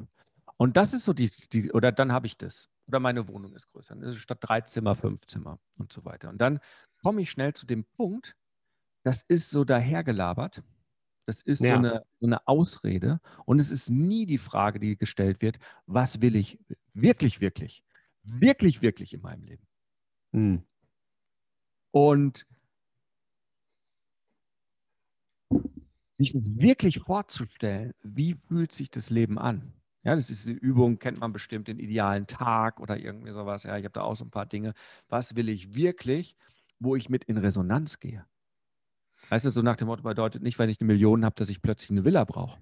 [SPEAKER 3] Und das ist so die, die oder dann habe ich das. Oder meine Wohnung ist größer. Also statt drei Zimmer, fünf Zimmer und so weiter. Und dann komme ich schnell zu dem Punkt, das ist so dahergelabert. Das ist ja. so, eine, so eine Ausrede. Und es ist nie die Frage, die gestellt wird, was will ich wirklich, wirklich, wirklich, wirklich in meinem Leben? Hm. Und sich wirklich vorzustellen, wie fühlt sich das Leben an? Ja, das ist eine Übung, kennt man bestimmt, den idealen Tag oder irgendwie sowas. Ja, ich habe da auch so ein paar Dinge. Was will ich wirklich, wo ich mit in Resonanz gehe? Weißt du, so nach dem Motto bedeutet nicht, wenn ich eine Million habe, dass ich plötzlich eine Villa brauche.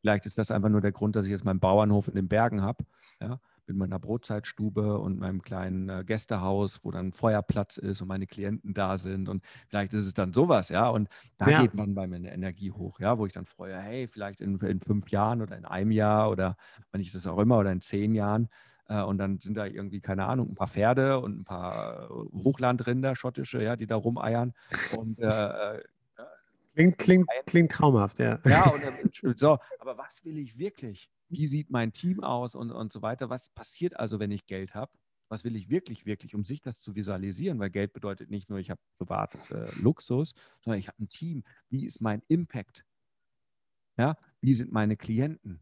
[SPEAKER 3] Vielleicht ist das einfach nur der Grund, dass ich jetzt meinen Bauernhof in den Bergen habe. Ja? mit meiner Brotzeitstube und meinem kleinen äh, Gästehaus, wo dann Feuerplatz ist und meine Klienten da sind. Und vielleicht ist es dann sowas, ja. Und da ja. geht dann bei mir eine Energie hoch, ja, wo ich dann freue, hey, vielleicht in, in fünf Jahren oder in einem Jahr oder wenn ich das auch immer oder in zehn Jahren. Äh, und dann sind da irgendwie, keine Ahnung, ein paar Pferde und ein paar äh, Hochlandrinder, schottische, ja, die da rumeiern. Und äh,
[SPEAKER 2] Klingt, klingt, klingt traumhaft, ja.
[SPEAKER 3] Ja, und, so, aber was will ich wirklich? wie sieht mein Team aus und, und so weiter. Was passiert also, wenn ich Geld habe? Was will ich wirklich, wirklich, um sich das zu visualisieren? Weil Geld bedeutet nicht nur, ich habe privat äh, Luxus, sondern ich habe ein Team. Wie ist mein Impact? Ja, wie sind meine Klienten?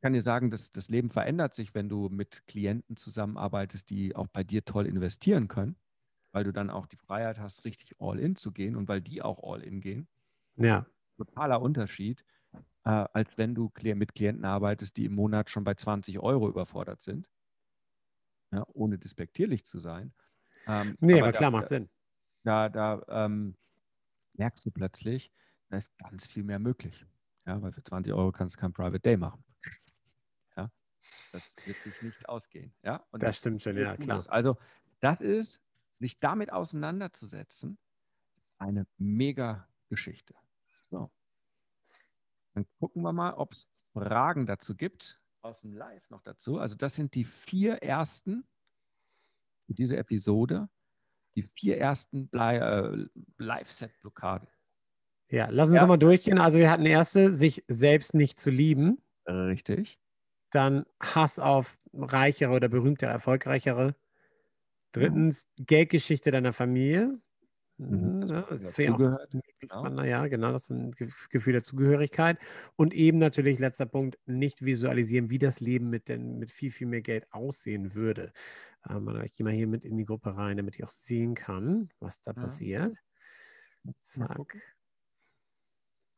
[SPEAKER 3] Ich kann dir sagen, dass das Leben verändert sich, wenn du mit Klienten zusammenarbeitest, die auch bei dir toll investieren können, weil du dann auch die Freiheit hast, richtig all in zu gehen und weil die auch all in gehen.
[SPEAKER 2] Ja.
[SPEAKER 3] Totaler Unterschied äh, als wenn du mit Klienten arbeitest, die im Monat schon bei 20 Euro überfordert sind, ja, ohne despektierlich zu sein.
[SPEAKER 2] Ähm, nee, aber, aber klar, da, macht Sinn.
[SPEAKER 3] Da, da ähm, merkst du plötzlich, da ist ganz viel mehr möglich. Ja, weil für 20 Euro kannst du kein Private Day machen. Das wird sich nicht ausgehen. Ja,
[SPEAKER 2] Und das, das stimmt schon, ja, klar.
[SPEAKER 3] Also, das ist, sich damit auseinanderzusetzen, eine mega Geschichte. So. Dann gucken wir mal, ob es Fragen dazu gibt. Aus dem Live noch dazu. Also das sind die vier ersten für diese Episode. Die vier ersten äh, Live-Set-Blockaden.
[SPEAKER 2] Ja, lass uns ja. mal durchgehen. Also wir hatten erste, sich selbst nicht zu lieben.
[SPEAKER 3] Richtig.
[SPEAKER 2] Dann Hass auf reichere oder berühmtere, erfolgreichere. Drittens, Geldgeschichte deiner Familie. Mhm, ja, dazugehört. Genau. Ja, genau, das Gefühl der Zugehörigkeit. Und eben natürlich, letzter Punkt, nicht visualisieren, wie das Leben mit, den, mit viel, viel mehr Geld aussehen würde. Ähm, ich gehe mal hier mit in die Gruppe rein, damit ich auch sehen kann, was da ja. passiert. Zack.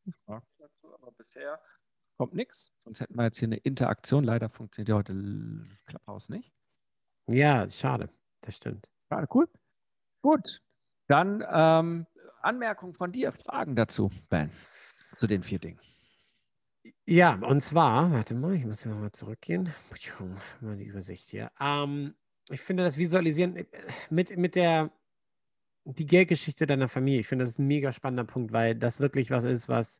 [SPEAKER 3] Ich frage dazu, aber bisher kommt nichts. Sonst hätten wir jetzt hier eine Interaktion. Leider funktioniert ja heute Clubhouse nicht.
[SPEAKER 2] Ja, schade. Das stimmt.
[SPEAKER 3] Schade, cool. Gut, dann ähm, Anmerkung von dir, Fragen dazu, Ben, zu den vier Dingen.
[SPEAKER 2] Ja, und zwar, warte mal, ich muss ja nochmal zurückgehen. Mal die Übersicht hier. Ähm, ich finde das Visualisieren äh, mit, mit der die Geldgeschichte deiner Familie, ich finde das ist ein mega spannender Punkt, weil das wirklich was ist, was,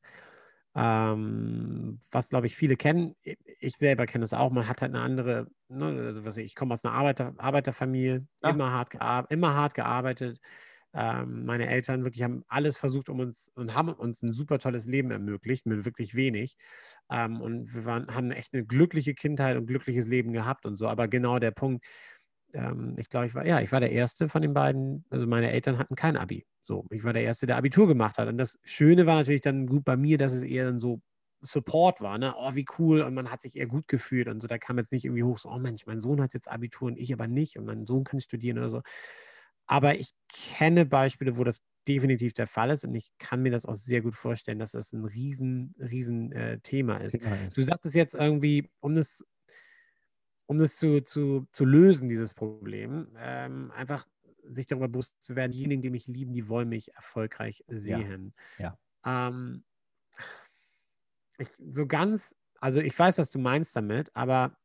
[SPEAKER 2] ähm, was glaube ich, viele kennen. Ich selber kenne es auch. Man hat halt eine andere, ne, also was ich, ich komme aus einer Arbeiter, Arbeiterfamilie, ja. immer, hart immer hart gearbeitet ähm, meine Eltern wirklich haben alles versucht, um uns und haben uns ein super tolles Leben ermöglicht, mit wirklich wenig. Ähm, und wir waren, haben echt eine glückliche Kindheit und glückliches Leben gehabt und so. Aber genau der Punkt, ähm, ich glaube, ich war, ja, ich war der Erste von den beiden, also meine Eltern hatten kein Abi. So, ich war der Erste, der Abitur gemacht hat. Und das Schöne war natürlich dann gut bei mir, dass es eher dann so Support war, ne? Oh, wie cool und man hat sich eher gut gefühlt und so. Da kam jetzt nicht irgendwie hoch, so, oh Mensch, mein Sohn hat jetzt Abitur und ich aber nicht und mein Sohn kann studieren oder so. Aber ich kenne Beispiele, wo das definitiv der Fall ist und ich kann mir das auch sehr gut vorstellen, dass das ein riesen, riesen äh, Thema ist. Du sagst es jetzt irgendwie, um das, um das zu, zu, zu lösen, dieses Problem, ähm, einfach sich darüber bewusst zu werden, diejenigen, die mich lieben, die wollen mich erfolgreich sehen.
[SPEAKER 3] Ja.
[SPEAKER 2] ja. Ähm, ich, so ganz, also ich weiß, was du meinst damit, aber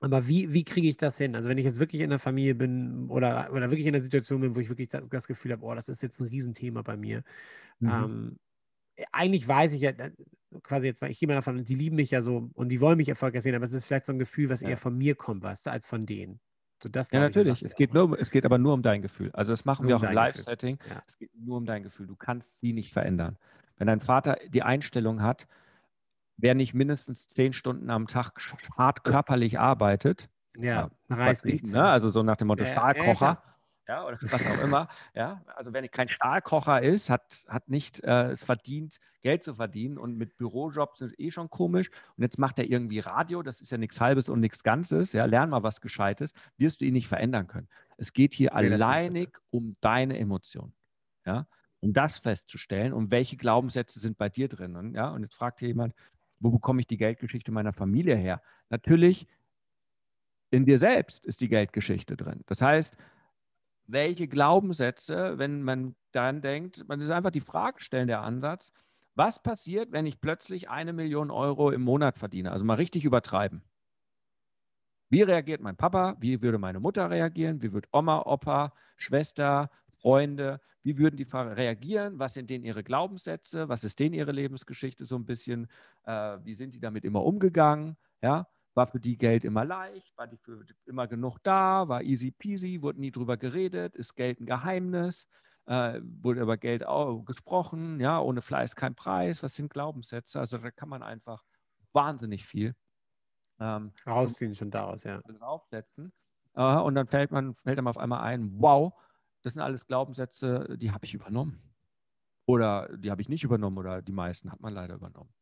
[SPEAKER 2] aber wie, wie kriege ich das hin? Also wenn ich jetzt wirklich in der Familie bin oder, oder wirklich in der Situation bin, wo ich wirklich das, das Gefühl habe, oh, das ist jetzt ein Riesenthema bei mir. Mhm. Ähm, eigentlich weiß ich ja, quasi jetzt, ich gehe mal davon, die lieben mich ja so und die wollen mich erfolgreich sehen, aber es ist vielleicht so ein Gefühl, was ja. eher von mir kommt, weißt du, als von denen.
[SPEAKER 3] So, das ja, natürlich. es, geht nur, es geht aber nur um dein Gefühl. Also das machen nur wir auch im Live-Setting. Ja. Es geht nur um dein Gefühl. Du kannst sie nicht verändern. Wenn dein Vater die Einstellung hat, wer nicht mindestens zehn Stunden am Tag hart körperlich arbeitet,
[SPEAKER 2] ja, reißt nichts.
[SPEAKER 3] Ne? Also so nach dem Motto Stahlkocher. Ja, oder was auch immer. Ja, also wenn kein Stahlkocher ist, hat, hat nicht äh, es verdient, Geld zu verdienen und mit Bürojobs ist eh schon komisch. Und jetzt macht er irgendwie Radio, das ist ja nichts Halbes und nichts Ganzes. Ja, lern mal was Gescheites, wirst du ihn nicht verändern können. Es geht hier nee, alleinig um deine Emotionen. Ja, um das festzustellen und welche Glaubenssätze sind bei dir drin. Ja, und jetzt fragt hier jemand, wo bekomme ich die Geldgeschichte meiner Familie her? Natürlich, in dir selbst ist die Geldgeschichte drin. Das heißt, welche Glaubenssätze, wenn man dann denkt, man ist einfach die Frage stellen, der Ansatz, was passiert, wenn ich plötzlich eine Million Euro im Monat verdiene? Also mal richtig übertreiben. Wie reagiert mein Papa? Wie würde meine Mutter reagieren? Wie wird Oma, Opa, Schwester, Freunde, wie würden die reagieren? Was sind denen ihre Glaubenssätze? Was ist denen ihre Lebensgeschichte so ein bisschen? Äh, wie sind die damit immer umgegangen? Ja, war für die Geld immer leicht? War die für immer genug da? War easy peasy? Wurde nie drüber geredet? Ist Geld ein Geheimnis? Äh, wurde über Geld auch gesprochen? Ja, ohne Fleiß kein Preis. Was sind Glaubenssätze? Also da kann man einfach wahnsinnig viel
[SPEAKER 4] ähm, rausziehen schon daraus, ja.
[SPEAKER 3] Aufsetzen. Äh, und dann fällt man fällt einem auf einmal ein, wow, das sind alles Glaubenssätze, die habe ich übernommen. Oder die habe ich nicht übernommen oder die meisten hat man leider übernommen.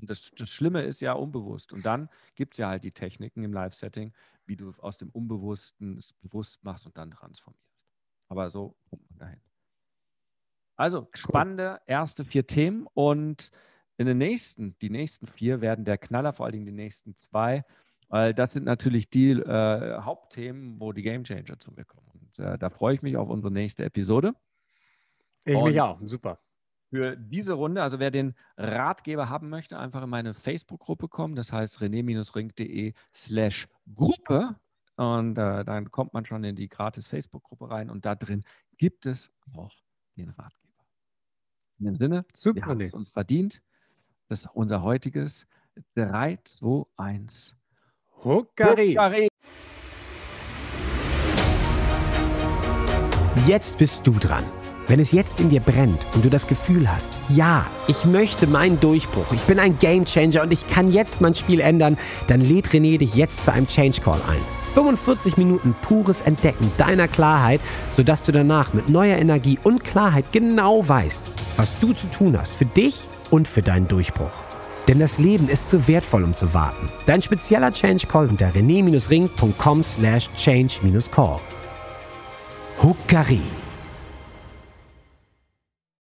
[SPEAKER 3] Und das, das Schlimme ist ja unbewusst. Und dann gibt es ja halt die Techniken im Live-Setting, wie du aus dem Unbewussten es bewusst machst und dann transformierst. Aber so kommt man dahin. Also spannende erste vier Themen und in den nächsten, die nächsten vier werden der Knaller, vor allen Dingen die nächsten zwei, weil das sind natürlich die äh, Hauptthemen, wo die Game Changer zu mir kommen. Und äh, da freue ich mich auf unsere nächste Episode.
[SPEAKER 4] Ich und mich auch, super
[SPEAKER 3] für diese Runde. Also wer den Ratgeber haben möchte, einfach in meine Facebook-Gruppe kommen. Das heißt rené-ring.de slash Gruppe. Und äh, dann kommt man schon in die gratis Facebook-Gruppe rein. Und da drin gibt es auch den Ratgeber. In dem Sinne, Super, wir haben es uns verdient. Das ist unser heutiges 3, 2, 1.
[SPEAKER 4] Huckari. Huckari.
[SPEAKER 2] Jetzt bist du dran. Wenn es jetzt in dir brennt und du das Gefühl hast, ja, ich möchte meinen Durchbruch, ich bin ein Gamechanger und ich kann jetzt mein Spiel ändern, dann lädt René dich jetzt zu einem Change Call ein. 45 Minuten pures Entdecken deiner Klarheit, sodass du danach mit neuer Energie und Klarheit genau weißt, was du zu tun hast für dich und für deinen Durchbruch. Denn das Leben ist zu wertvoll, um zu warten. Dein spezieller Change Call unter rené-ring.com slash change-call. Huckari